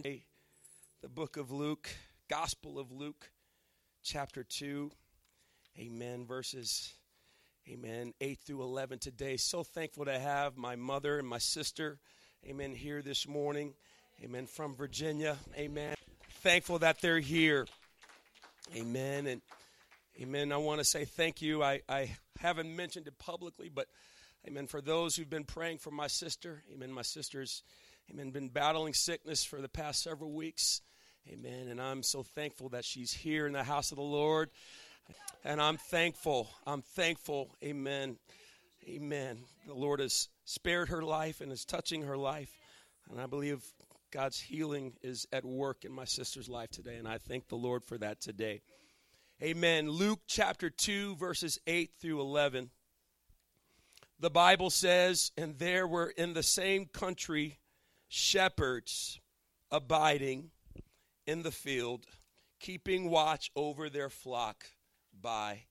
the book of Luke, Gospel of Luke, chapter 2. Amen. Verses, amen, 8 through 11 today. So thankful to have my mother and my sister, amen, here this morning. Amen. From Virginia. Amen. Thankful that they're here. Amen. And amen. I want to say thank you. I, I haven't mentioned it publicly, but amen. For those who've been praying for my sister, amen. My sister's Amen. Been battling sickness for the past several weeks. Amen. And I'm so thankful that she's here in the house of the Lord. And I'm thankful. I'm thankful. Amen. Amen. The Lord has spared her life and is touching her life. And I believe God's healing is at work in my sister's life today. And I thank the Lord for that today. Amen. Luke chapter 2, verses 8 through 11. The Bible says, And there were in the same country shepherds abiding in the field, keeping watch over their flock by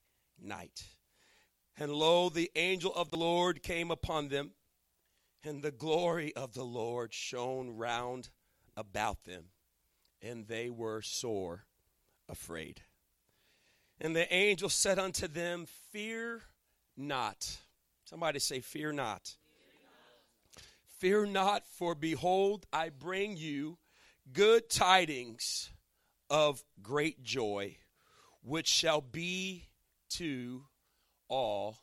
night. And lo, the angel of the Lord came upon them, and the glory of the Lord shone round about them, and they were sore afraid. And the angel said unto them, Fear not. Somebody say, Fear not. Fear not, for behold, I bring you good tidings of great joy, which shall be to all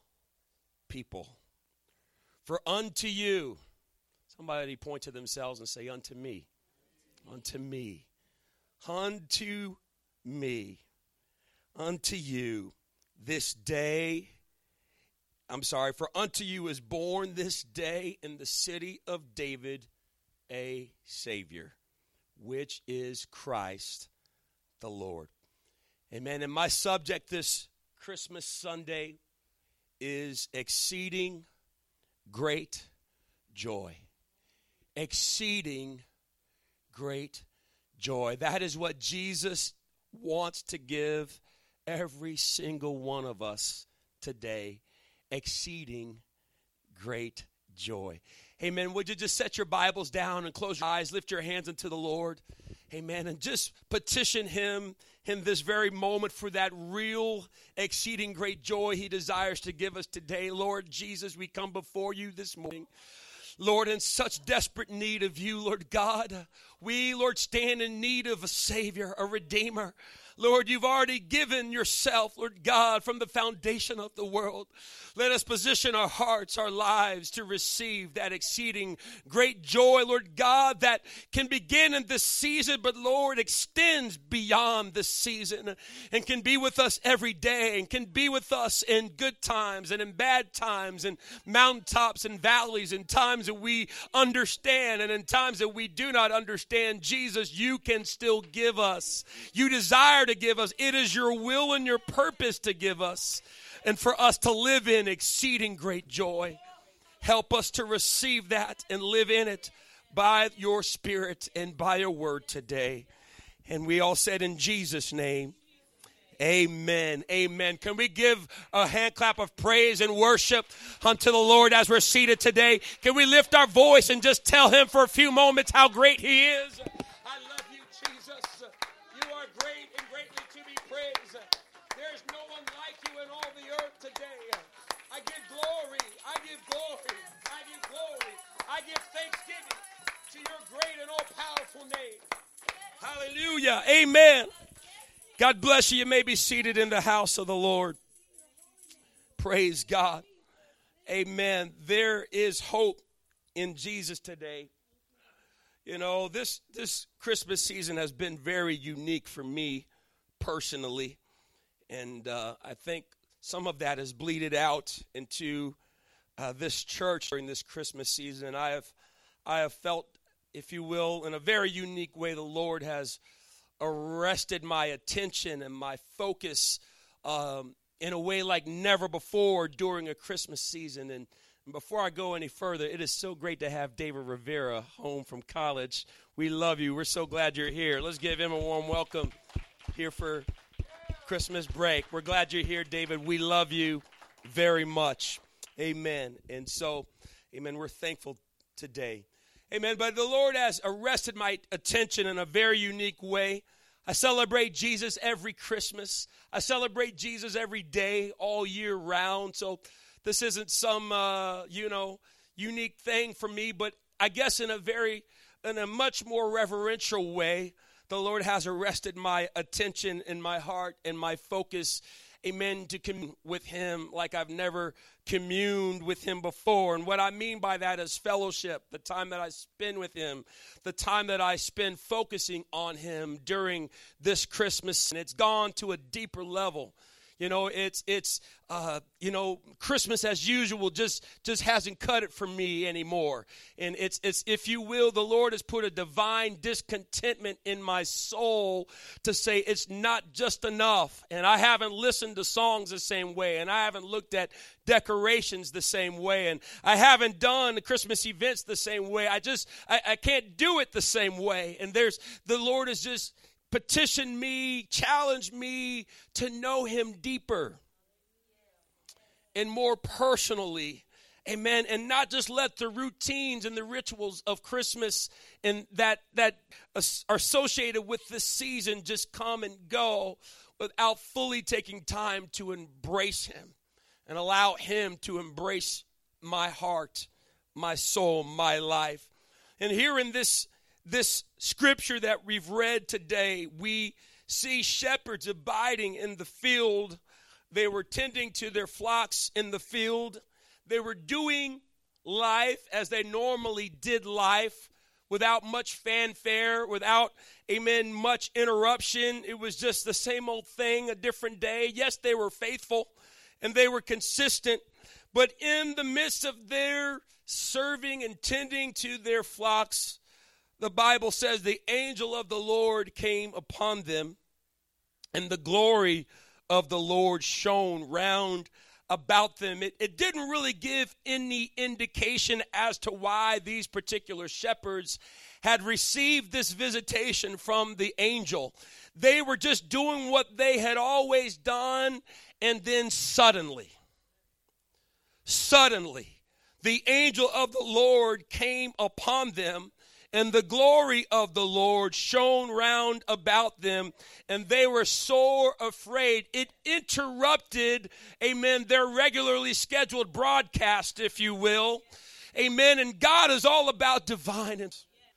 people. For unto you, somebody point to themselves and say, Unto me, unto me, unto me, unto you, this day I'm sorry, for unto you is born this day in the city of David a Savior, which is Christ the Lord. Amen. And my subject this Christmas Sunday is exceeding great joy. Exceeding great joy. That is what Jesus wants to give every single one of us today exceeding great joy. Amen. Would you just set your Bibles down and close your eyes, lift your hands unto the Lord? Amen. And just petition Him in this very moment for that real, exceeding great joy He desires to give us today. Lord Jesus, we come before you this morning. Lord, in such desperate need of you, Lord God. We, Lord, stand in need of a Savior, a Redeemer. Lord, you've already given yourself, Lord God, from the foundation of the world. Let us position our hearts, our lives to receive that exceeding great joy, Lord God, that can begin in this season, but Lord, extends beyond this season and can be with us every day and can be with us in good times and in bad times and mountaintops and valleys and times that we understand and in times that we do not understand. Jesus, you can still give us. You desire to give us. It is your will and your purpose to give us and for us to live in exceeding great joy. Help us to receive that and live in it by your Spirit and by your word today. And we all said in Jesus' name, Amen. Amen. Can we give a hand clap of praise and worship unto the Lord as we're seated today? Can we lift our voice and just tell him for a few moments how great he is? Hallelujah. Amen. God bless you. You may be seated in the house of the Lord. Praise God. Amen. There is hope in Jesus today. You know, this this Christmas season has been very unique for me personally. And uh, I think some of that has bleeded out into uh, this church during this Christmas season. I have I have felt if you will, in a very unique way, the Lord has arrested my attention and my focus um, in a way like never before during a Christmas season. And before I go any further, it is so great to have David Rivera home from college. We love you. We're so glad you're here. Let's give him a warm welcome here for Christmas break. We're glad you're here, David. We love you very much. Amen. And so, amen, we're thankful today. Amen. But the Lord has arrested my attention in a very unique way. I celebrate Jesus every Christmas. I celebrate Jesus every day, all year round. So this isn't some, uh, you know, unique thing for me, but I guess in a very, in a much more reverential way, the Lord has arrested my attention and my heart and my focus amen, to commune with Him like I've never communed with Him before. And what I mean by that is fellowship, the time that I spend with Him, the time that I spend focusing on Him during this Christmas. And it's gone to a deeper level. You know, it's it's uh, you know Christmas as usual just just hasn't cut it for me anymore. And it's it's if you will, the Lord has put a divine discontentment in my soul to say it's not just enough. And I haven't listened to songs the same way, and I haven't looked at decorations the same way, and I haven't done Christmas events the same way. I just I, I can't do it the same way. And there's the Lord is just petition me, challenge me to know him deeper and more personally. Amen. And not just let the routines and the rituals of Christmas and that that are associated with this season just come and go without fully taking time to embrace him and allow him to embrace my heart, my soul, my life. And here in this this scripture that we've read today, we see shepherds abiding in the field. They were tending to their flocks in the field. They were doing life as they normally did life without much fanfare, without, amen, much interruption. It was just the same old thing, a different day. Yes, they were faithful and they were consistent, but in the midst of their serving and tending to their flocks, the Bible says the angel of the Lord came upon them, and the glory of the Lord shone round about them. It, it didn't really give any indication as to why these particular shepherds had received this visitation from the angel. They were just doing what they had always done, and then suddenly, suddenly, the angel of the Lord came upon them and the glory of the Lord shone round about them, and they were sore afraid. It interrupted, amen, their regularly scheduled broadcast, if you will. Amen. And God is all about divine.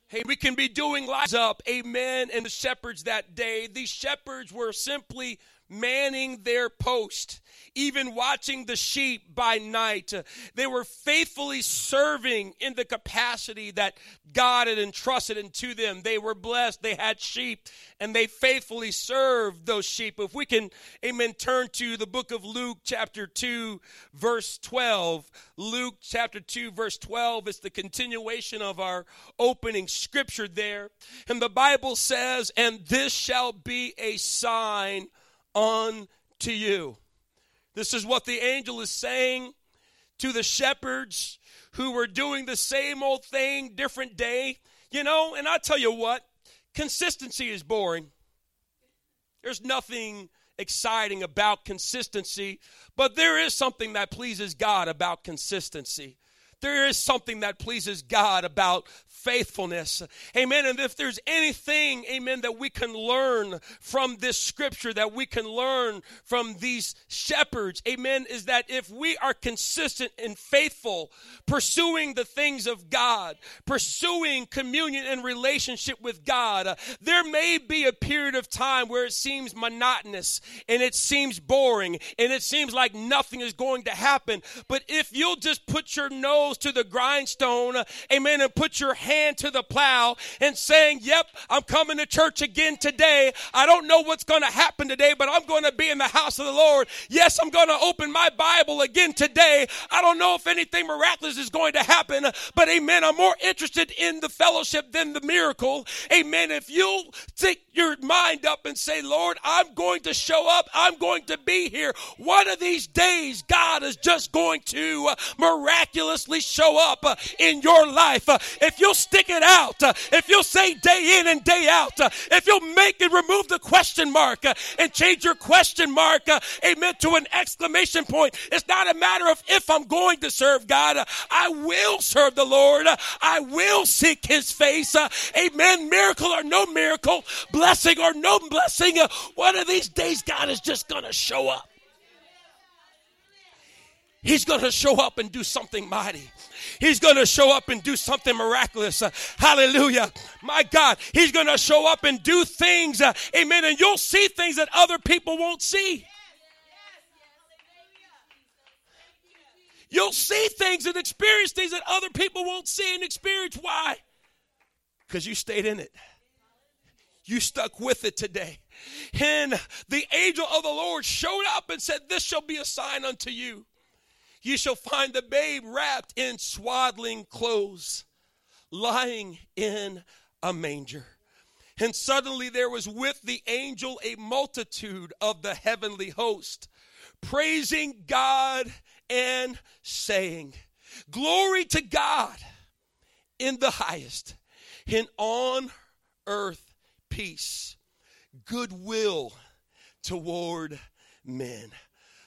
Hey, we can be doing lives up, amen. And the shepherds that day, these shepherds were simply manning their post even watching the sheep by night. They were faithfully serving in the capacity that God had entrusted into them. They were blessed. They had sheep and they faithfully served those sheep. If we can, amen, turn to the book of Luke, chapter 2, verse 12. Luke, chapter 2, verse 12 is the continuation of our opening scripture there. And the Bible says, And this shall be a sign unto you. This is what the angel is saying to the shepherds who were doing the same old thing, different day. You know, and I tell you what, consistency is boring. There's nothing exciting about consistency, but there is something that pleases God about consistency. There is something that pleases God about faithfulness. Amen. And if there's anything, amen, that we can learn from this scripture, that we can learn from these shepherds, amen, is that if we are consistent and faithful, pursuing the things of God, pursuing communion and relationship with God, there may be a period of time where it seems monotonous and it seems boring and it seems like nothing is going to happen. But if you'll just put your nose to the grindstone, amen, and put your hand hand to the plow and saying, Yep, I'm coming to church again today. I don't know what's going to happen today, but I'm going to be in the house of the Lord. Yes, I'm going to open my Bible again today. I don't know if anything miraculous is going to happen, but amen. I'm more interested in the fellowship than the miracle. Amen. If you take your mind up and say, Lord, I'm going to show up, I'm going to be here. One of these days, God is just going to miraculously show up in your life. If you'll stick it out, uh, if you'll say day in and day out, uh, if you'll make and remove the question mark uh, and change your question mark, amen, to an exclamation point. It's not a matter of if I'm going to serve God. I will serve the Lord. I will seek his face. amen. Miracle or no miracle, blessing or no blessing, one of these days God is just going to show up. He's going to show up and do something mighty. He's going to show up and do something miraculous. Uh, hallelujah. My God, He's going to show up and do things. Uh, amen. And you'll see things that other people won't see. You'll see things and experience things that other people won't see and experience. Why? Because you stayed in it. You stuck with it today. And the angel of the Lord showed up and said, This shall be a sign unto you you shall find the babe wrapped in swaddling clothes, lying in a manger. And suddenly there was with the angel a multitude of the heavenly host, praising God and saying, Glory to God in the highest, and on earth peace, goodwill toward men.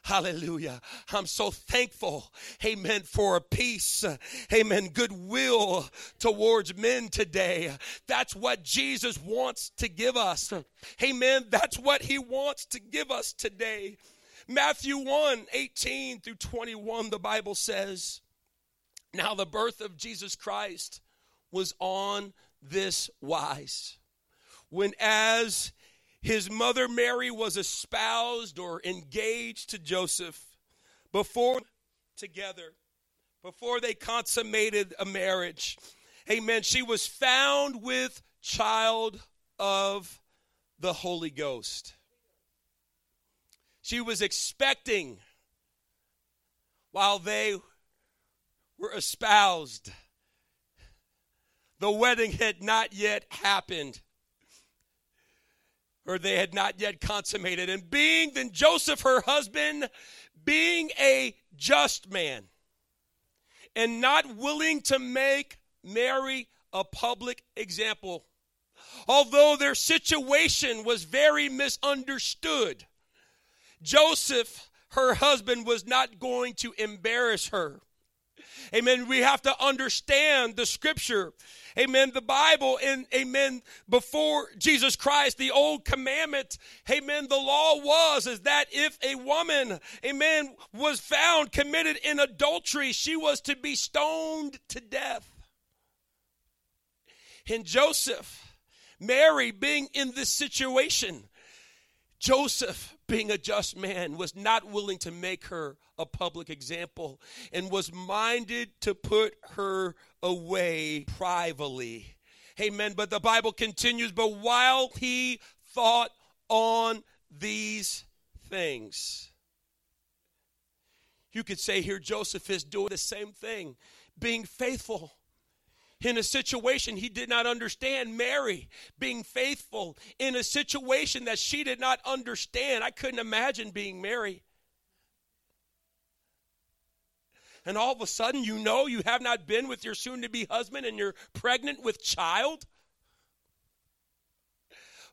Hallelujah. I'm so thankful, amen, for a peace, amen, goodwill towards men today. That's what Jesus wants to give us. Amen. That's what he wants to give us today. Matthew 1 18 through 21, the Bible says, Now the birth of Jesus Christ was on this wise. When as his mother Mary was espoused or engaged to Joseph before together, before they consummated a marriage. Amen. She was found with child of the Holy Ghost. She was expecting while they were espoused. The wedding had not yet happened or they had not yet consummated. And being then Joseph, her husband, being a just man and not willing to make Mary a public example, although their situation was very misunderstood, Joseph, her husband, was not going to embarrass her. Amen. We have to understand the scripture amen, the Bible, and amen, before Jesus Christ, the old commandment, amen, the law was, is that if a woman, amen, was found committed in adultery, she was to be stoned to death. And Joseph, Mary being in this situation, Joseph, being a just man, was not willing to make her a public example and was minded to put her away privately. Amen. But the Bible continues, but while he thought on these things, you could say here Joseph is doing the same thing, being faithful in a situation he did not understand. Mary being faithful in a situation that she did not understand. I couldn't imagine being Mary. and all of a sudden you know you have not been with your soon to be husband and you're pregnant with child?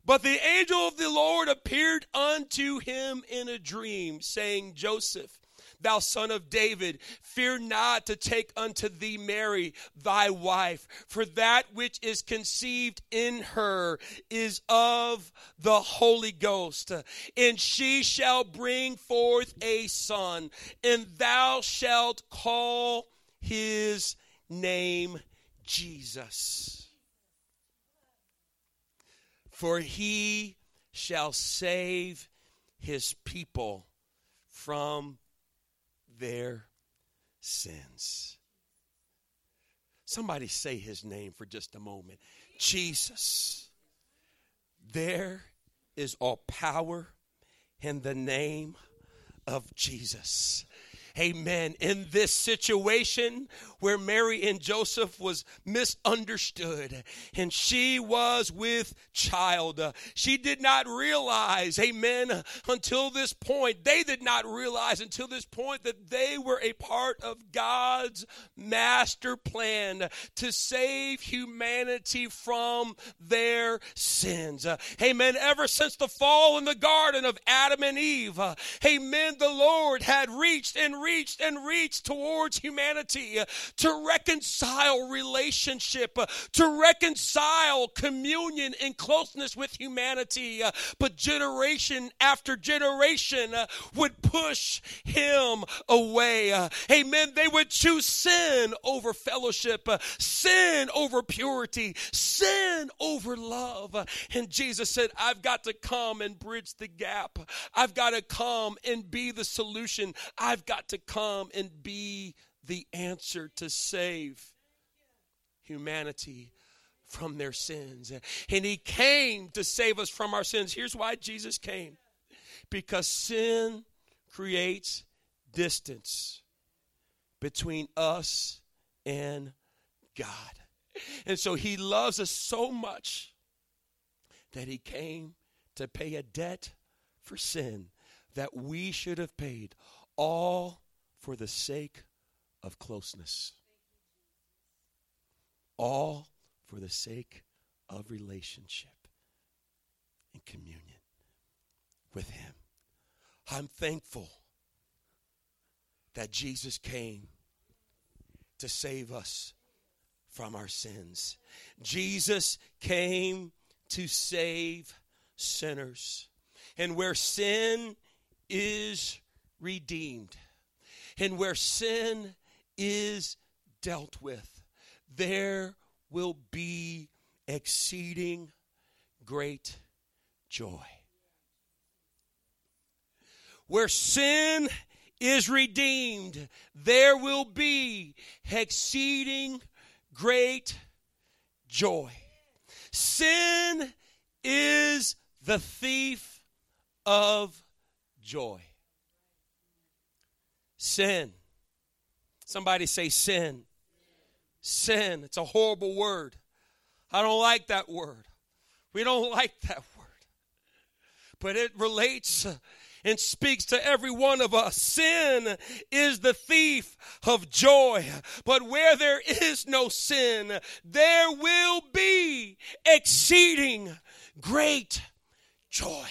But the angel of the Lord appeared unto him in a dream, saying, Joseph, thou son of David, fear not to take unto thee Mary, thy wife, for that which is conceived in her is of the Holy Ghost. And she shall bring forth a son, and thou shalt call his name Jesus. For he shall save his people from their sins. Somebody say his name for just a moment. Jesus. There is all power in the name of Jesus. Amen. In this situation where Mary and Joseph was misunderstood and she was with child, she did not realize, amen, until this point, they did not realize until this point that they were a part of God's master plan to save humanity from their sins. Amen. Ever since the fall in the garden of Adam and Eve, amen, the Lord had reached and reached and reached towards humanity uh, to reconcile relationship, uh, to reconcile communion and closeness with humanity. Uh, but generation after generation would push him away. Amen. They would choose sin over fellowship, sin over purity, sin over love. And Jesus said, I've got to come and bridge the gap. I've got to come and be the solution. I've got to come and be the answer to save humanity from their sins. And he came to save us from our sins. Here's why Jesus came because sin creates distance between us and God. And so he loves us so much that he came to pay a debt for sin that we should have paid, all for the sake of closeness. All for the sake of relationship and communion with Him. I'm thankful that Jesus came to save us from our sins. Jesus came to save sinners. And where sin is redeemed, and where sin is dealt with, there will be exceeding great joy. Where sin is redeemed, there will be exceeding great joy. Sin is the thief of joy. Sin. Somebody say sin. Sin. It's a horrible word. I don't like that word. We don't like that word. But it relates and speaks to every one of us. Sin is the thief of joy. But where there is no sin, there will be exceeding great joy.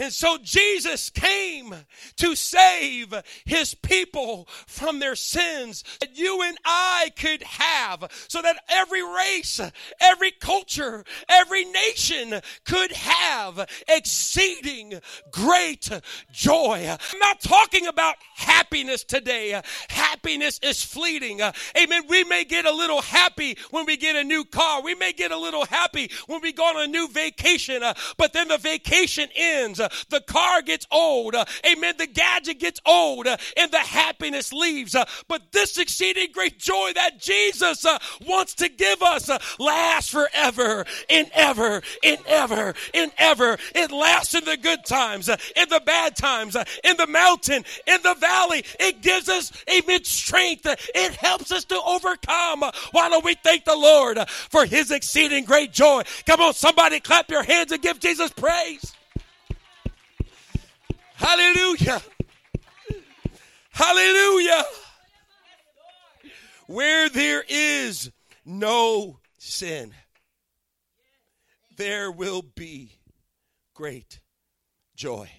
And so Jesus came to save his people from their sins that you and I could have so that every race, every culture, every nation could have exceeding great joy. I'm not talking about happiness today. Happiness is fleeting. Uh, amen. We may get a little happy when we get a new car. We may get a little happy when we go on a new vacation, uh, but then the vacation ends uh, the car gets old. Uh, amen. The gadget gets old uh, and the happiness leaves. Uh, but this exceeding great joy that Jesus wants to give us lasts forever and ever and ever and ever. It lasts in the good times, in the bad times, in the mountain, in the valley. It gives us, amen, strength. It helps us to overcome. Why don't we thank the Lord for his exceeding great joy? Come on, somebody clap your hands and give Jesus praise. Hallelujah. Hallelujah. Where there is no sin, there will be great joy.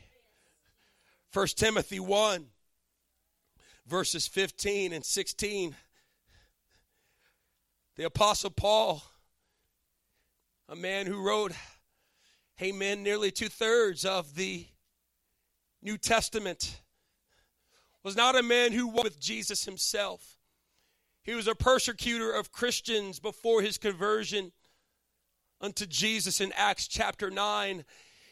First Timothy 1, verses 15 and 16. The Apostle Paul, a man who wrote, Amen, nearly two thirds of the New Testament was not a man who walked with Jesus himself. He was a persecutor of Christians before his conversion unto Jesus in Acts chapter 9.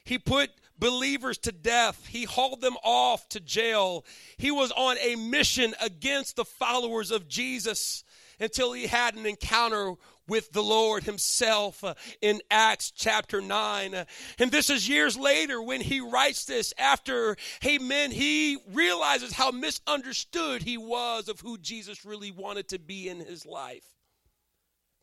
He put believers to death. He hauled them off to jail. He was on a mission against the followers of Jesus until he had an encounter with the Lord Himself uh, in Acts chapter 9. Uh, and this is years later when he writes this after, amen, he realizes how misunderstood he was of who Jesus really wanted to be in his life.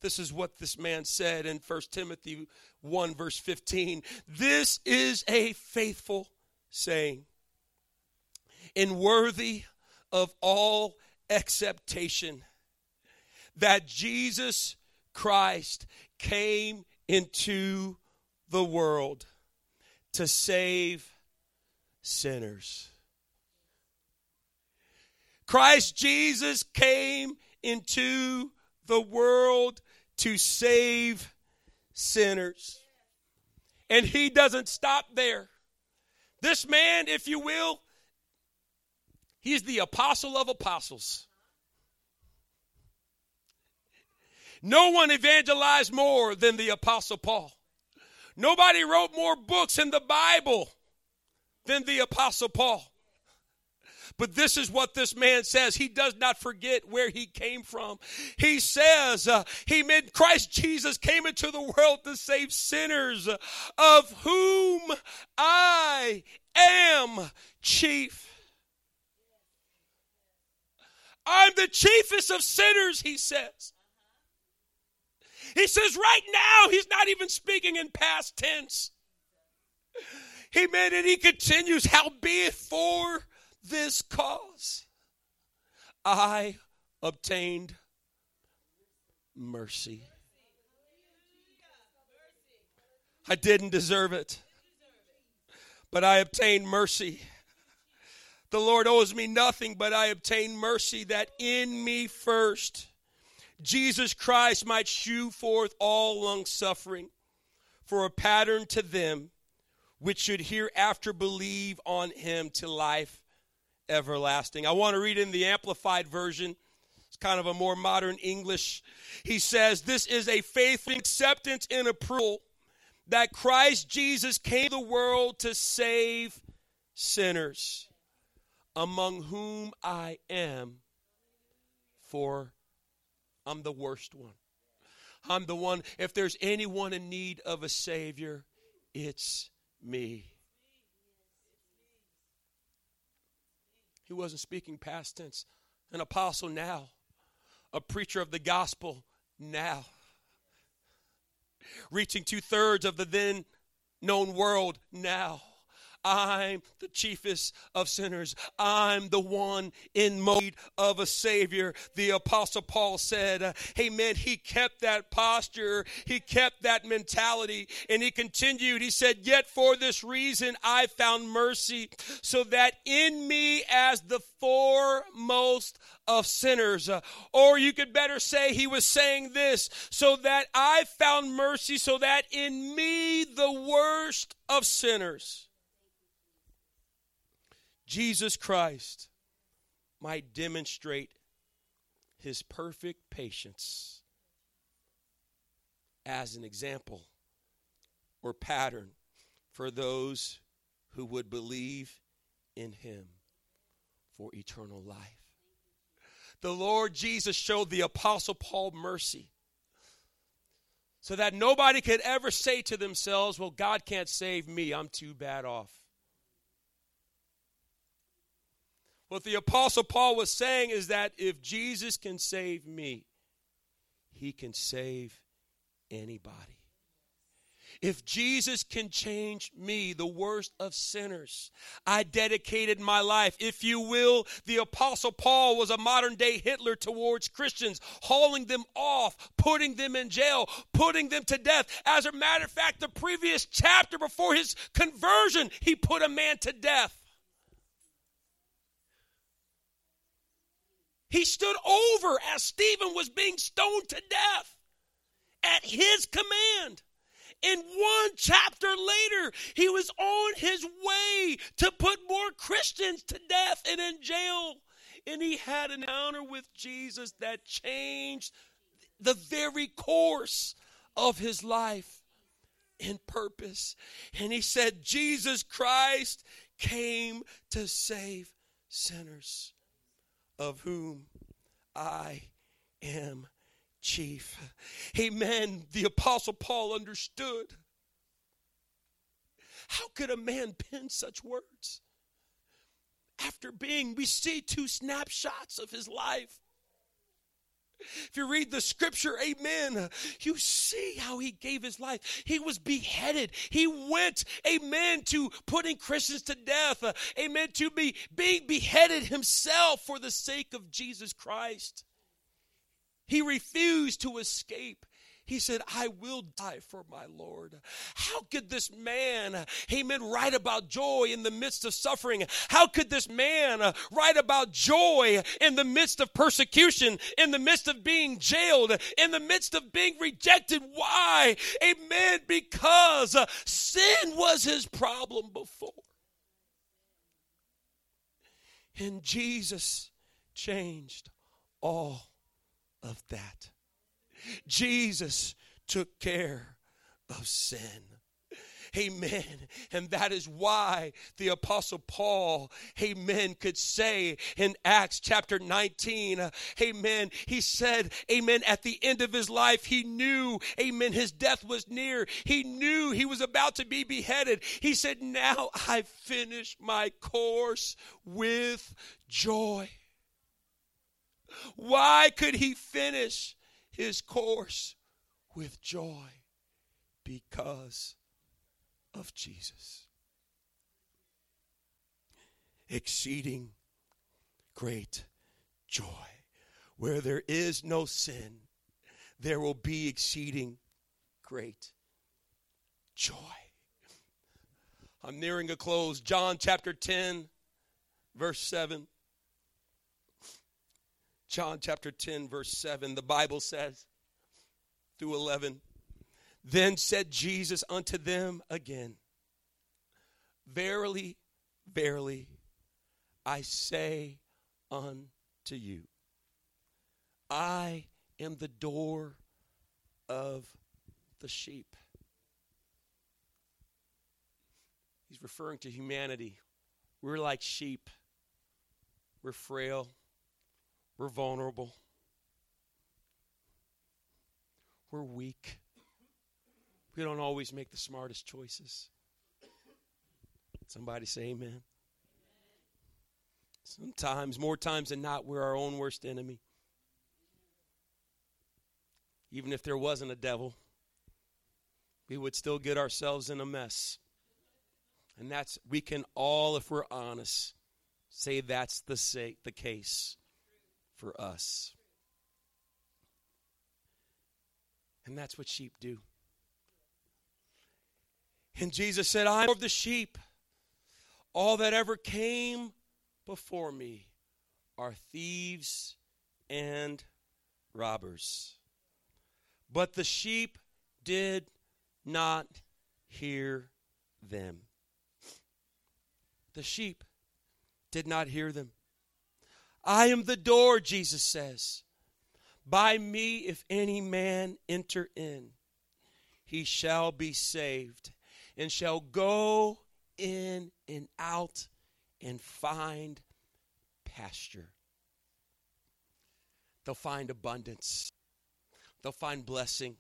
This is what this man said in 1 Timothy 1, verse 15. This is a faithful saying and worthy of all acceptation that Jesus Christ came into the world to save sinners. Christ Jesus came into the world to save sinners. And he doesn't stop there. This man, if you will, he's the apostle of apostles. No one evangelized more than the Apostle Paul. Nobody wrote more books in the Bible than the Apostle Paul. But this is what this man says. He does not forget where he came from. He says, uh, He meant Christ Jesus came into the world to save sinners, of whom I am chief. I'm the chiefest of sinners, he says. He says right now, he's not even speaking in past tense. He meant it. He continues, howbeit for this cause I obtained mercy. I didn't deserve it, but I obtained mercy. The Lord owes me nothing, but I obtained mercy that in me first Jesus Christ might shew forth all long suffering for a pattern to them which should hereafter believe on him to life everlasting. I want to read in the Amplified Version. It's kind of a more modern English. He says, This is a faithful acceptance and approval that Christ Jesus came to the world to save sinners, among whom I am for I'm the worst one. I'm the one, if there's anyone in need of a Savior, it's me. He wasn't speaking past tense. An apostle now, a preacher of the gospel now, reaching two thirds of the then known world now. I'm the chiefest of sinners. I'm the one in need of a Savior. The Apostle Paul said, uh, Amen. He kept that posture, he kept that mentality, and he continued. He said, Yet for this reason I found mercy, so that in me, as the foremost of sinners. Uh, or you could better say he was saying this, so that I found mercy, so that in me, the worst of sinners, Jesus Christ might demonstrate his perfect patience as an example or pattern for those who would believe in him for eternal life. The Lord Jesus showed the Apostle Paul mercy so that nobody could ever say to themselves, Well, God can't save me, I'm too bad off. What the Apostle Paul was saying is that if Jesus can save me, he can save anybody. If Jesus can change me, the worst of sinners, I dedicated my life. If you will, the Apostle Paul was a modern day Hitler towards Christians, hauling them off, putting them in jail, putting them to death. As a matter of fact, the previous chapter before his conversion, he put a man to death. He stood over as Stephen was being stoned to death at his command. And one chapter later, he was on his way to put more Christians to death and in jail. And he had an encounter with Jesus that changed the very course of his life and purpose. And he said, Jesus Christ came to save sinners of whom I am chief. Amen. The Apostle Paul understood. How could a man pen such words? After being, we see two snapshots of his life. If you read the scripture, amen, you see how he gave his life. He was beheaded. He went, amen, to putting Christians to death, uh, amen, to be being beheaded himself for the sake of Jesus Christ. He refused to escape. He said, I will die for my Lord. How could this man, amen, write about joy in the midst of suffering? How could this man write about joy in the midst of persecution, in the midst of being jailed, in the midst of being rejected? Why? Amen, because sin was his problem before. And Jesus changed all of that. Jesus took care of sin. Amen. And that is why the Apostle Paul, amen, could say in Acts chapter 19, amen, he said, amen, at the end of his life, he knew, amen, his death was near. He knew he was about to be beheaded. He said, Now I finish my course with joy. Why could he finish? His course with joy because of Jesus. Exceeding great joy. Where there is no sin, there will be exceeding great joy. I'm nearing a close. John chapter 10, verse 7. John chapter 10, verse 7, the Bible says, through 11, then said Jesus unto them again, Verily, verily, I say unto you, I am the door of the sheep. He's referring to humanity. We're like sheep, we're frail we're vulnerable. We're weak. We don't always make the smartest choices. Somebody say amen. Sometimes, more times than not, we're our own worst enemy. Even if there wasn't a devil, we would still get ourselves in a mess. And that's, we can all, if we're honest, say that's the, say, the case for us. And that's what sheep do. And Jesus said, I am of the sheep. All that ever came before me are thieves and robbers. But the sheep did not hear them. The sheep did not hear them. I am the door, Jesus says. By me, if any man enter in, he shall be saved, and shall go in and out and find pasture. They'll find abundance, they'll find blessing.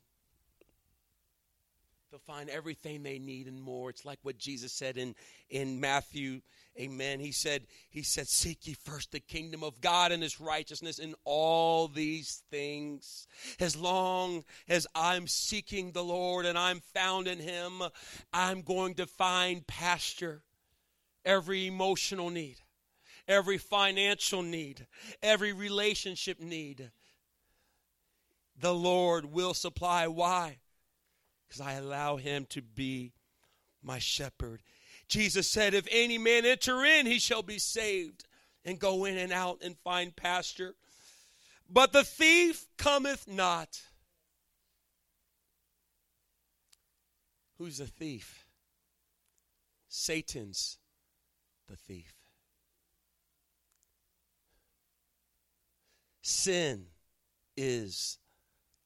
They'll find everything they need and more. It's like what Jesus said in, in Matthew Amen. He said, He said, Seek ye first the kingdom of God and his righteousness in all these things. As long as I'm seeking the Lord and I'm found in him, I'm going to find pasture. Every emotional need, every financial need, every relationship need. The Lord will supply. Why? Because I allow him to be my shepherd Jesus said, If any man enter in, he shall be saved and go in and out and find pasture. But the thief cometh not. Who's the thief? Satan's the thief. Sin is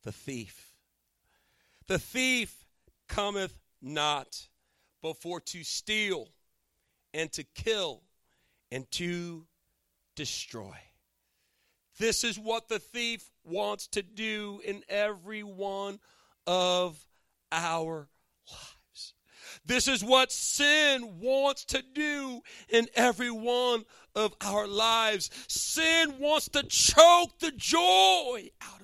the thief. The thief cometh not but for to steal and to kill and to destroy. This is what the thief wants to do in every one of our lives. This is what sin wants to do in every one of our lives. Sin wants to choke the joy out.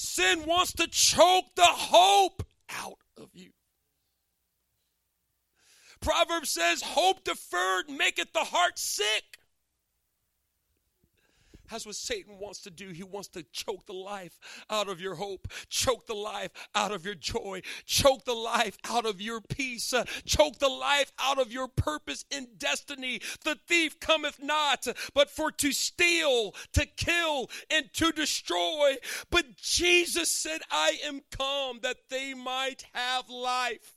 Sin wants to choke the hope out of you. Proverbs says, Hope deferred maketh the heart sick. That's what Satan wants to do. He wants to choke the life out of your hope, choke the life out of your joy, choke the life out of your peace, uh, choke the life out of your purpose and destiny. The thief cometh not, but for to steal, to kill, and to destroy. But Jesus said, I am come that they might have life.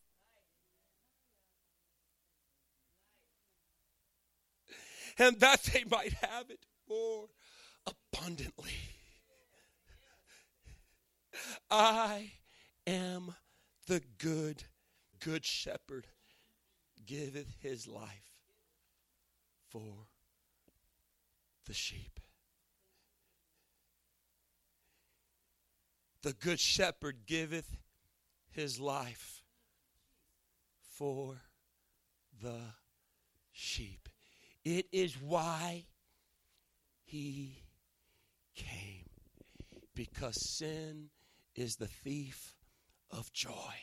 And that they might have it more abundantly. I am the good, good shepherd, giveth his life for the sheep. The good shepherd giveth his life for the sheep. It is why he came because sin is the thief of joy.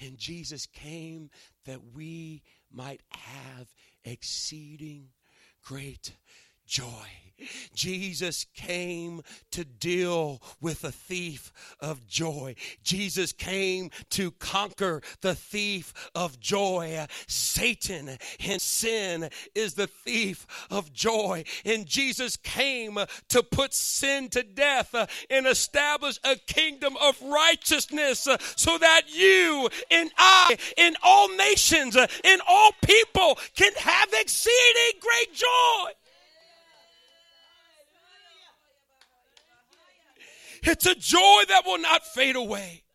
And Jesus came that we might have exceeding great joy. Jesus came to deal with the thief of joy. Jesus came to conquer the thief of joy. Satan and sin is the thief of joy. And Jesus came to put sin to death and establish a kingdom of righteousness so that you and I and all nations and all people can have exceeding great joy. It's a joy that will not fade away.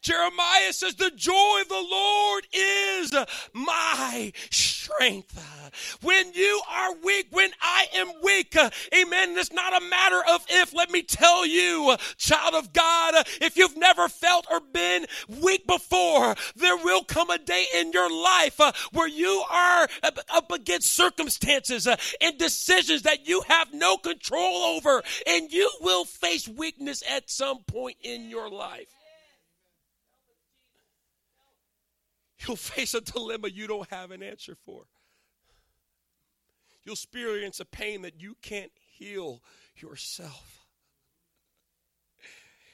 Jeremiah says, The joy of the Lord is my strength. When you are weak, when I am weak, amen. It's not a matter of if. Let me tell you, child of God, if you've never felt or been weak before, there will come a day in your life uh, where you are up against circumstances uh, and decisions that you have no control over, and you will face weakness at some point in your life. You'll face a dilemma you don't have an answer for. You'll experience a pain that you can't heal yourself.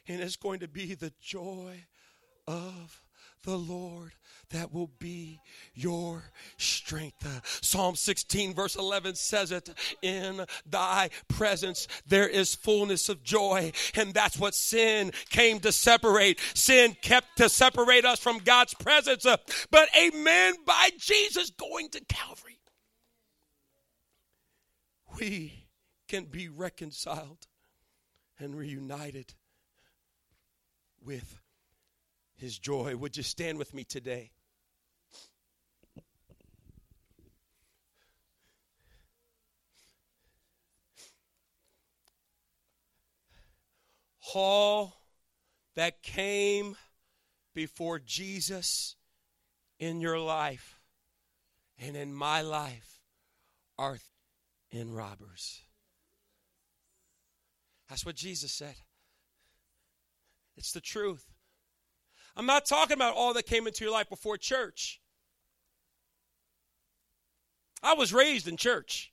And it's going to be the joy of the Lord that will be your strength. Uh, Psalm 16, verse 11 says it In thy presence there is fullness of joy. And that's what sin came to separate. Sin kept to separate us from God's presence. Uh, but amen, by Jesus going to Calvary, we can be reconciled and reunited with his joy. Would you stand with me today? all that came before Jesus in your life and in my life are in robbers. That's what Jesus said. It's the truth. I'm not talking about all that came into your life before church. I was raised in church.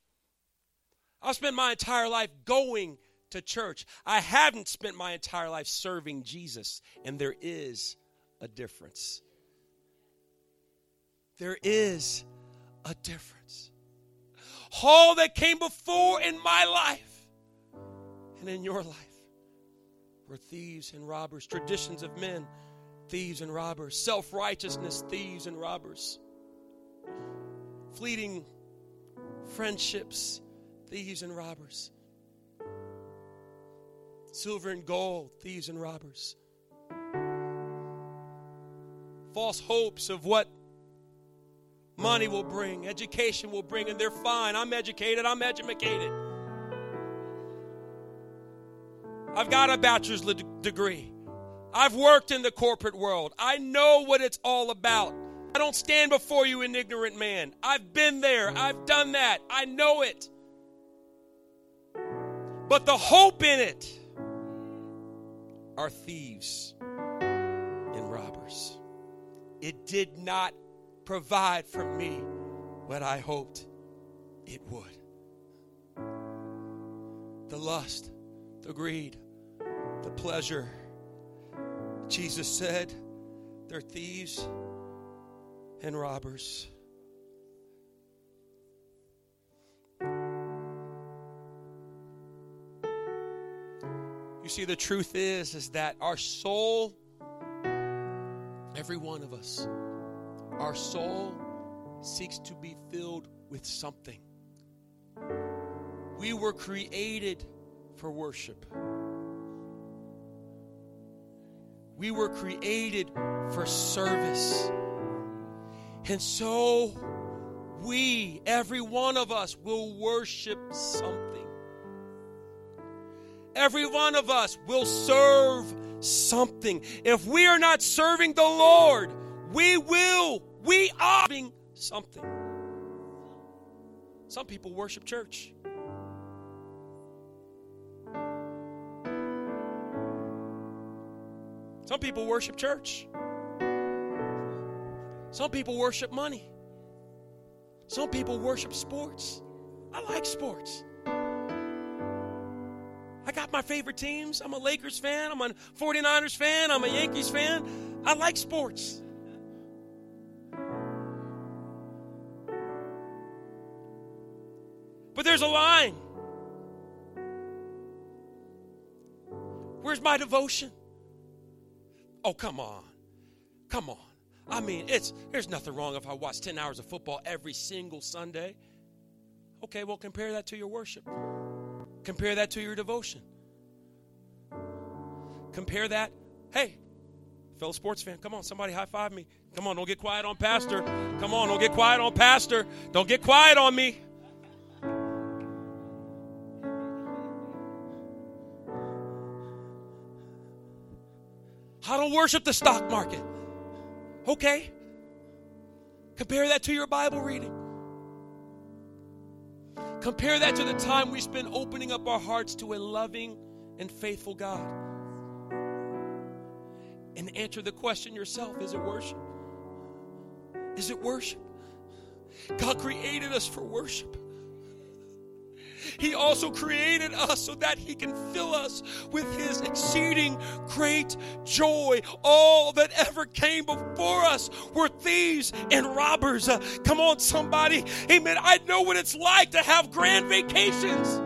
I spent my entire life going to church. I haven't spent my entire life serving Jesus, and there is a difference. There is a difference. All that came before in my life and in your life were thieves and robbers, traditions of men, thieves and robbers, self righteousness, thieves and robbers, fleeting friendships, thieves and robbers silver and gold, thieves and robbers. False hopes of what money will bring, education will bring, and they're fine. I'm educated, I'm educated. I've got a bachelor's degree. I've worked in the corporate world. I know what it's all about. I don't stand before you an ignorant man. I've been there. I've done that. I know it. But the hope in it are thieves and robbers. It did not provide for me what I hoped it would. The lust, the greed, the pleasure. Jesus said, they're thieves and robbers. You see, the truth is, is that our soul, every one of us, our soul seeks to be filled with something. We were created for worship. We were created for service. And so we, every one of us, will worship something. Every one of us will serve something. If we are not serving the Lord, we will, we are serving something. Some people worship church. Some people worship church. Some people worship money. Some people worship sports. I like sports. I got my favorite teams. I'm a Lakers fan. I'm a 49ers fan. I'm a Yankees fan. I like sports. But there's a line. Where's my devotion? Oh, come on. Come on. I mean, it's there's nothing wrong if I watch 10 hours of football every single Sunday. Okay, well, compare that to your worship. Compare that to your devotion. Compare that. Hey, fellow sports fan, come on, somebody high five me. Come on, don't get quiet on Pastor. Come on, don't get quiet on Pastor. Don't get quiet on me. I don't worship the stock market. Okay. Compare that to your Bible reading. Compare that to the time we spend opening up our hearts to a loving and faithful God. And answer the question yourself is it worship? Is it worship? God created us for worship. He also created us so that He can fill us with His exceeding great joy. All that ever came before us were thieves and robbers. Uh, come on, somebody. Amen. I know what it's like to have grand vacations.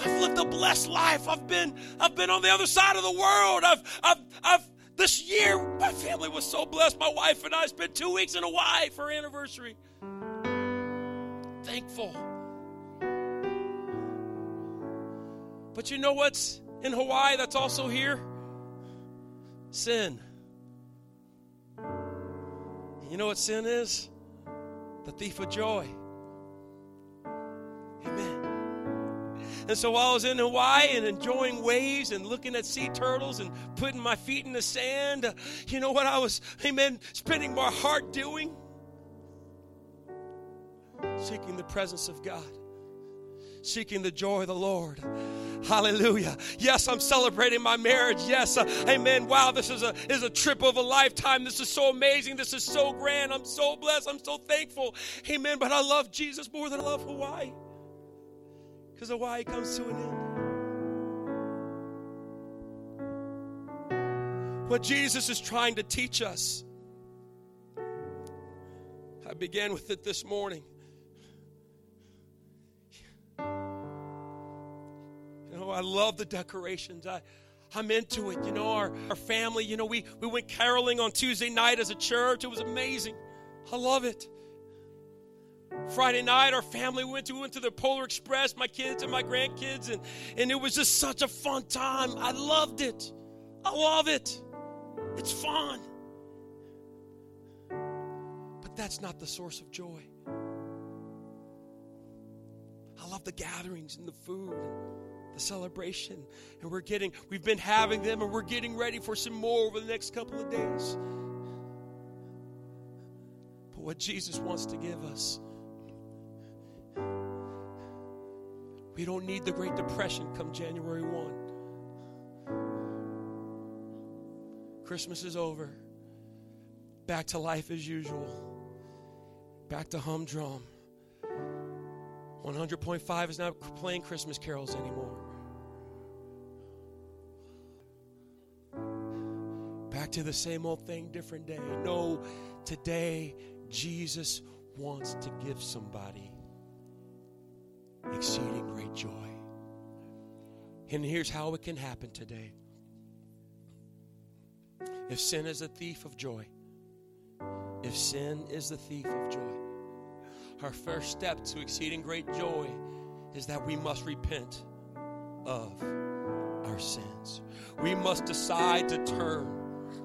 I've lived a blessed life. I've been, I've been on the other side of the world. I've, I've, I've, this year, my family was so blessed. My wife and I spent two weeks in Hawaii for anniversary thankful. But you know what's in Hawaii that's also here? Sin. You know what sin is? The thief of joy. Amen. And so while I was in Hawaii and enjoying waves and looking at sea turtles and putting my feet in the sand, you know what I was, amen, spending my heart doing? Seeking the presence of God, seeking the joy of the Lord. Hallelujah. Yes, I'm celebrating my marriage. Yes, uh, amen. Wow, this is a is a trip of a lifetime. This is so amazing. This is so grand. I'm so blessed. I'm so thankful. Amen. But I love Jesus more than I love Hawaii. Because Hawaii comes to an end. What Jesus is trying to teach us. I began with it this morning. I love the decorations. I, I'm into it. You know, our, our family, you know, we, we went caroling on Tuesday night as a church. It was amazing. I love it. Friday night, our family went to went to the Polar Express, my kids and my grandkids, and, and it was just such a fun time. I loved it. I love it. It's fun. But that's not the source of joy. I love the gatherings and the food the celebration. And we're getting, we've been having them and we're getting ready for some more over the next couple of days. But what Jesus wants to give us, we don't need the Great Depression come January 1. Christmas is over. Back to life as usual. Back to humdrum. 100.5 is not playing Christmas carols anymore. Back to the same old thing, different day. No, today Jesus wants to give somebody exceeding great joy. And here's how it can happen today. If sin is a thief of joy, if sin is the thief of joy, our first step to exceeding great joy is that we must repent of our sins. We must decide to turn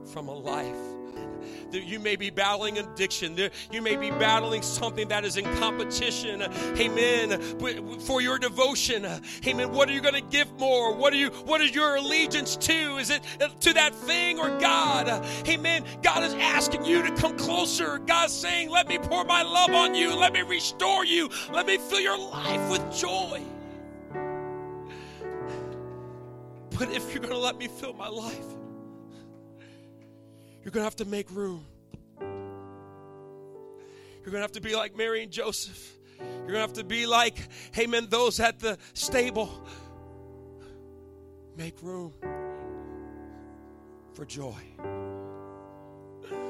from a life you may be battling addiction. You may be battling something that is in competition. Amen. For your devotion. Amen. What are you going to give more? What are you what is your allegiance to? Is it uh, to that thing or God? Amen. God is asking you to come closer. God's saying, "Let me pour my love on you. Let me restore you. Let me fill your life with joy." But if you're going to let me fill my life, you're going to have to make room. You're going to have to be like Mary and Joseph. You're going to have to be like, hey, man, those at the stable. Make room for joy.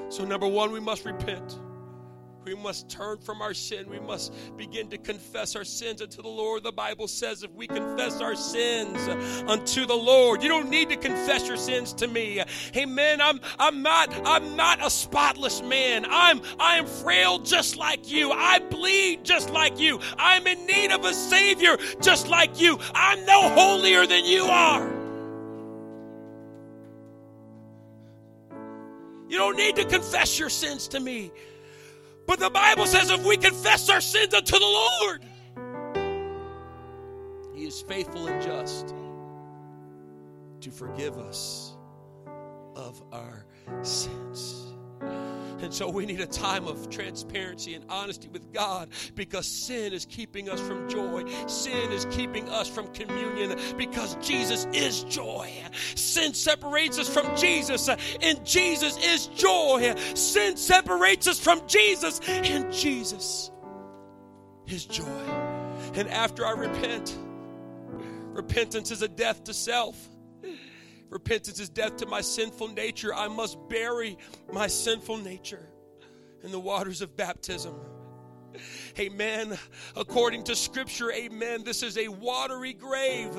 So, number one, we must repent. We must turn from our sin. We must begin to confess our sins unto the Lord. The Bible says if we confess our sins unto the Lord, you don't need to confess your sins to me. Amen. I'm I'm not I'm not a spotless man. I'm I am frail just like you. I bleed just like you. I'm in need of a savior just like you. I'm no holier than you are. You don't need to confess your sins to me. But the Bible says if we confess our sins unto the Lord, He is faithful and just to forgive us of our sins. And so we need a time of transparency and honesty with God because sin is keeping us from joy. Sin is keeping us from communion because Jesus is joy. Sin separates us from Jesus, and Jesus is joy. Sin separates us from Jesus, and Jesus is joy. And after I repent, repentance is a death to self. Repentance is death to my sinful nature. I must bury my sinful nature in the waters of baptism. Amen. According to scripture, amen. This is a watery grave.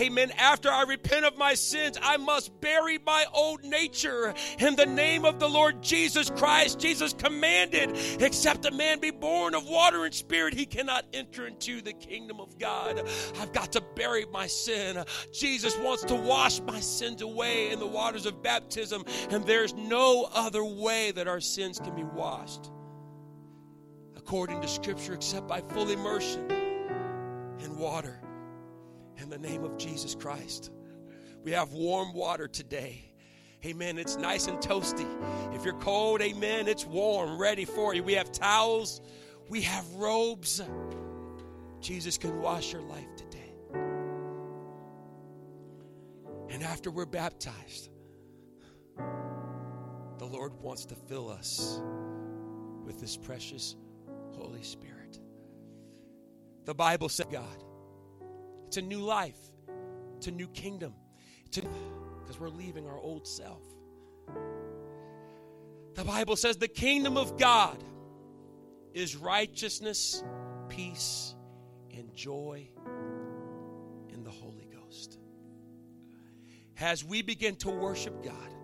Amen. After I repent of my sins, I must bury my old nature in the name of the Lord Jesus Christ. Jesus commanded, except a man be born of water and spirit, he cannot enter into the kingdom of God. I've got to bury my sin. Jesus wants to wash my sins away in the waters of baptism, and there's no other way that our sins can be washed according to Scripture except by full immersion in water in the name of Jesus Christ. We have warm water today. Amen. It's nice and toasty. If you're cold, amen, it's warm, ready for you. We have towels, we have robes. Jesus can wash your life today. And after we're baptized, the Lord wants to fill us with this precious Holy Spirit. The Bible said God. It's a new life. It's a new kingdom. because we're leaving our old self. The Bible says the kingdom of God is righteousness, peace, and joy in the Holy Ghost. As we begin to worship God,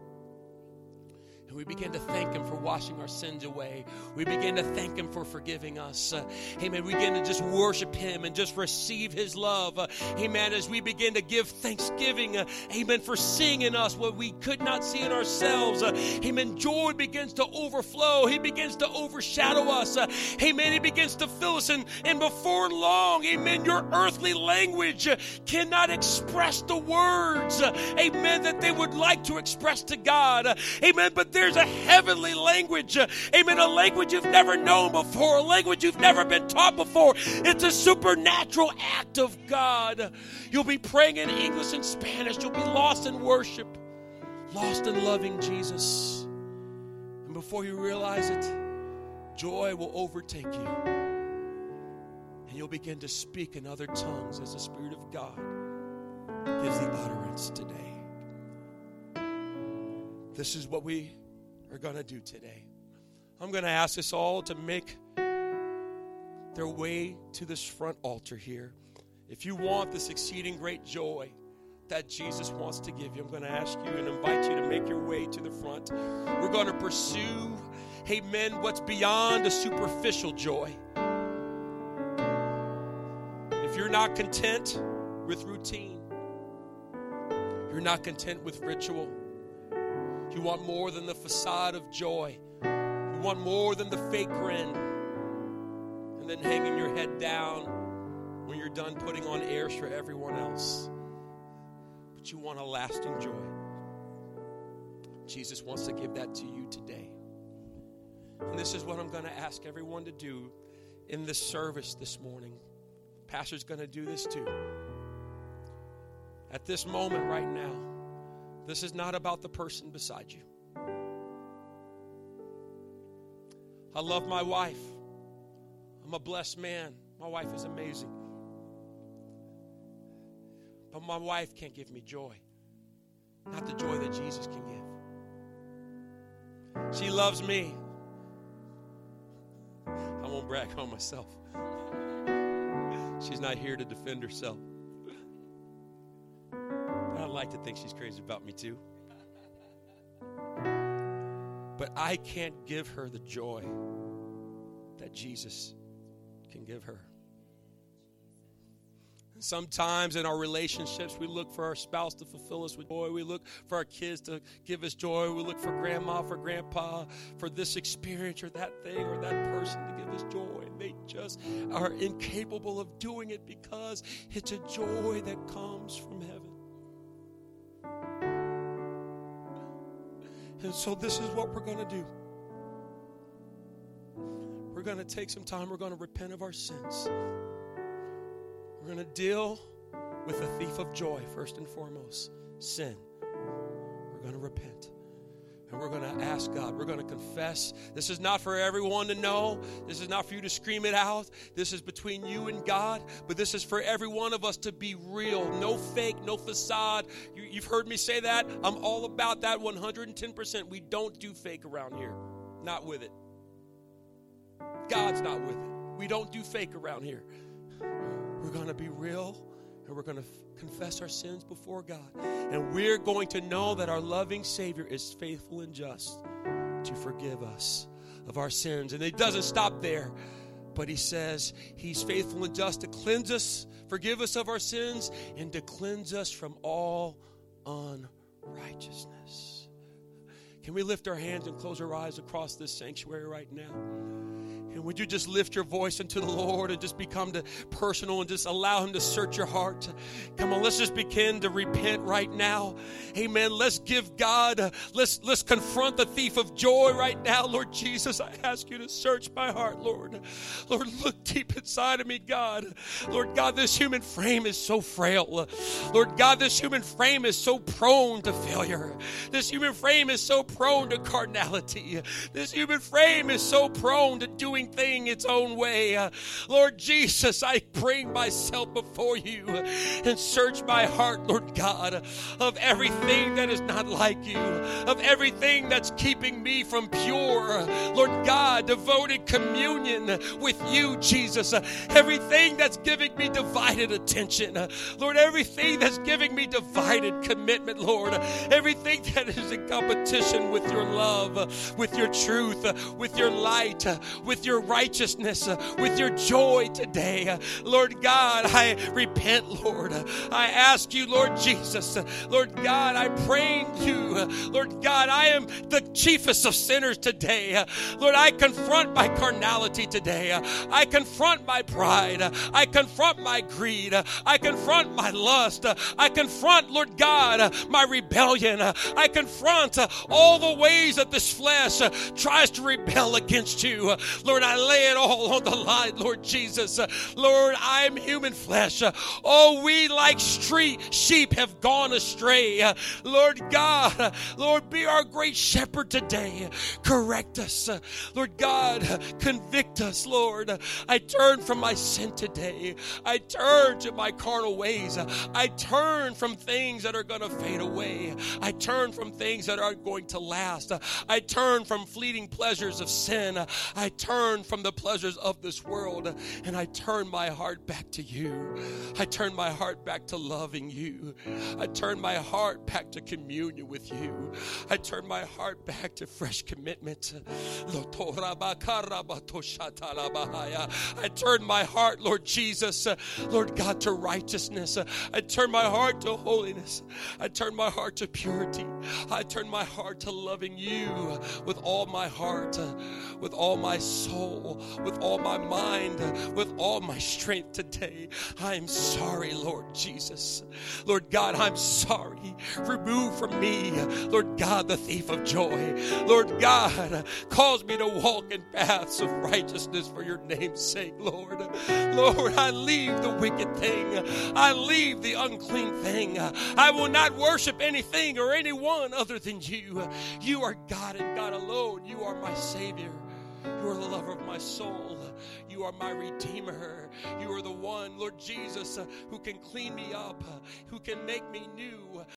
And we begin to thank Him for washing our sins away. We begin to thank Him for forgiving us. Uh, amen. We begin to just worship Him and just receive His love. Uh, amen. As we begin to give thanksgiving, uh, amen, for seeing in us what we could not see in ourselves. Uh, amen. Joy begins to overflow. He begins to overshadow us. Uh, amen. He begins to fill us. And, and before long, amen, your earthly language cannot express the words, uh, amen, that they would like to express to God. Amen. But there's a heavenly language. Amen. A language you've never known before, a language you've never been taught before. It's a supernatural act of God. You'll be praying in English and Spanish. You'll be lost in worship, lost in loving Jesus. And before you realize it, joy will overtake you. And you'll begin to speak in other tongues as the Spirit of God gives the utterance today. This is what we are going to do today. I'm going to ask us all to make their way to this front altar here. If you want this exceeding great joy that Jesus wants to give you, I'm going to ask you and invite you to make your way to the front. We're going to pursue, amen, what's beyond a superficial joy. If you're not content with routine, you're not content with ritual, you want more than the facade of joy. You want more than the fake grin. And then hanging your head down when you're done putting on airs for everyone else. But you want a lasting joy. Jesus wants to give that to you today. And this is what I'm going to ask everyone to do in this service this morning. Pastor's going to do this too. At this moment right now, this is not about the person beside you. I love my wife. I'm a blessed man. My wife is amazing. But my wife can't give me joy. Not the joy that Jesus can give. She loves me. I won't brag on myself. She's not here to defend herself. Like to think she's crazy about me too. But I can't give her the joy that Jesus can give her. Sometimes in our relationships, we look for our spouse to fulfill us with joy. We look for our kids to give us joy. We look for grandma, for grandpa, for this experience or that thing or that person to give us joy. And they just are incapable of doing it because it's a joy that comes from heaven. And so, this is what we're going to do. We're going to take some time. We're going to repent of our sins. We're going to deal with the thief of joy, first and foremost sin. We're going to repent. And we're going to ask God. We're going to confess. This is not for everyone to know. This is not for you to scream it out. This is between you and God. But this is for every one of us to be real. No fake, no facade. You, you've heard me say that. I'm all about that 110%. We don't do fake around here. Not with it. God's not with it. We don't do fake around here. We're going to be real and we're going to f- confess our sins before God. And we're going to know that our loving Savior is faithful and just to forgive us of our sins. And it doesn't stop there, but He says He's faithful and just to cleanse us, forgive us of our sins, and to cleanse us from all unrighteousness. Can we lift our hands and close our eyes across this sanctuary right now? And would you just lift your voice unto the Lord and just become the personal and just allow Him to search your heart? Come on, let's just begin to repent right now. Amen. Let's give God, let's let's confront the thief of joy right now, Lord Jesus. I ask you to search my heart, Lord. Lord, look deep inside of me, God. Lord God, this human frame is so frail. Lord God, this human frame is so prone to failure. This human frame is so prone to carnality. This human frame is so prone to doing own thing its own way. Uh, Lord Jesus, I bring myself before you and search my heart, Lord God, of everything that is not like you, of everything that's keeping me from pure, Lord God, devoted communion with you, Jesus. Everything that's giving me divided attention, Lord, everything that's giving me divided commitment, Lord, everything that is in competition with your love, with your truth, with your light, with your righteousness, uh, with your joy today. Uh, Lord God, I repent, Lord. Uh, I ask you, Lord Jesus, Lord God, I pray you, Lord God, I am the chiefest of sinners today. Lord, I confront my carnality today. I confront my pride. I confront my greed. I confront my lust. I confront, Lord God, my rebellion. I confront all the ways that this flesh tries to rebel against you. Lord, I lay it all on the line, Lord Jesus. Lord, I'm human flesh. Oh, we like street sheep have gone astray. Lord God, Lord, be our great shepherd today. Correct us. Lord God, convict us, Lord. I turn from my sin today. I turn to my carnal ways. I turn from things that are going to fade away. I turn from things that aren't going to last. I turn from fleeting pleasures of sin. I turn from the pleasures of this world and I turn my heart back to you. I turn my heart back to loving you. I turn my heart back to communion with you. I turn my heart back to fresh commitment. I turn my heart, Lord Jesus, Lord God, to righteousness. I turn my heart to holiness. I turn my heart to purity. I turn my heart to loving you with all my heart, with all my soul, with all my mind, with all my strength today. I am sorry, Lord Jesus. Lord God, I'm sorry. Remove from me, Lord God, the thief of joy. Lord God, cause me to walk in paths of righteousness for your name's sake, Lord. Lord, I leave the wicked thing. I leave the unclean thing. I will not worship anything or anyone other than you. You are God and God alone. You are my Savior. You are the lover of my soul. You are my Redeemer. You are the one, Lord Jesus, who can clean me up, who can make me new.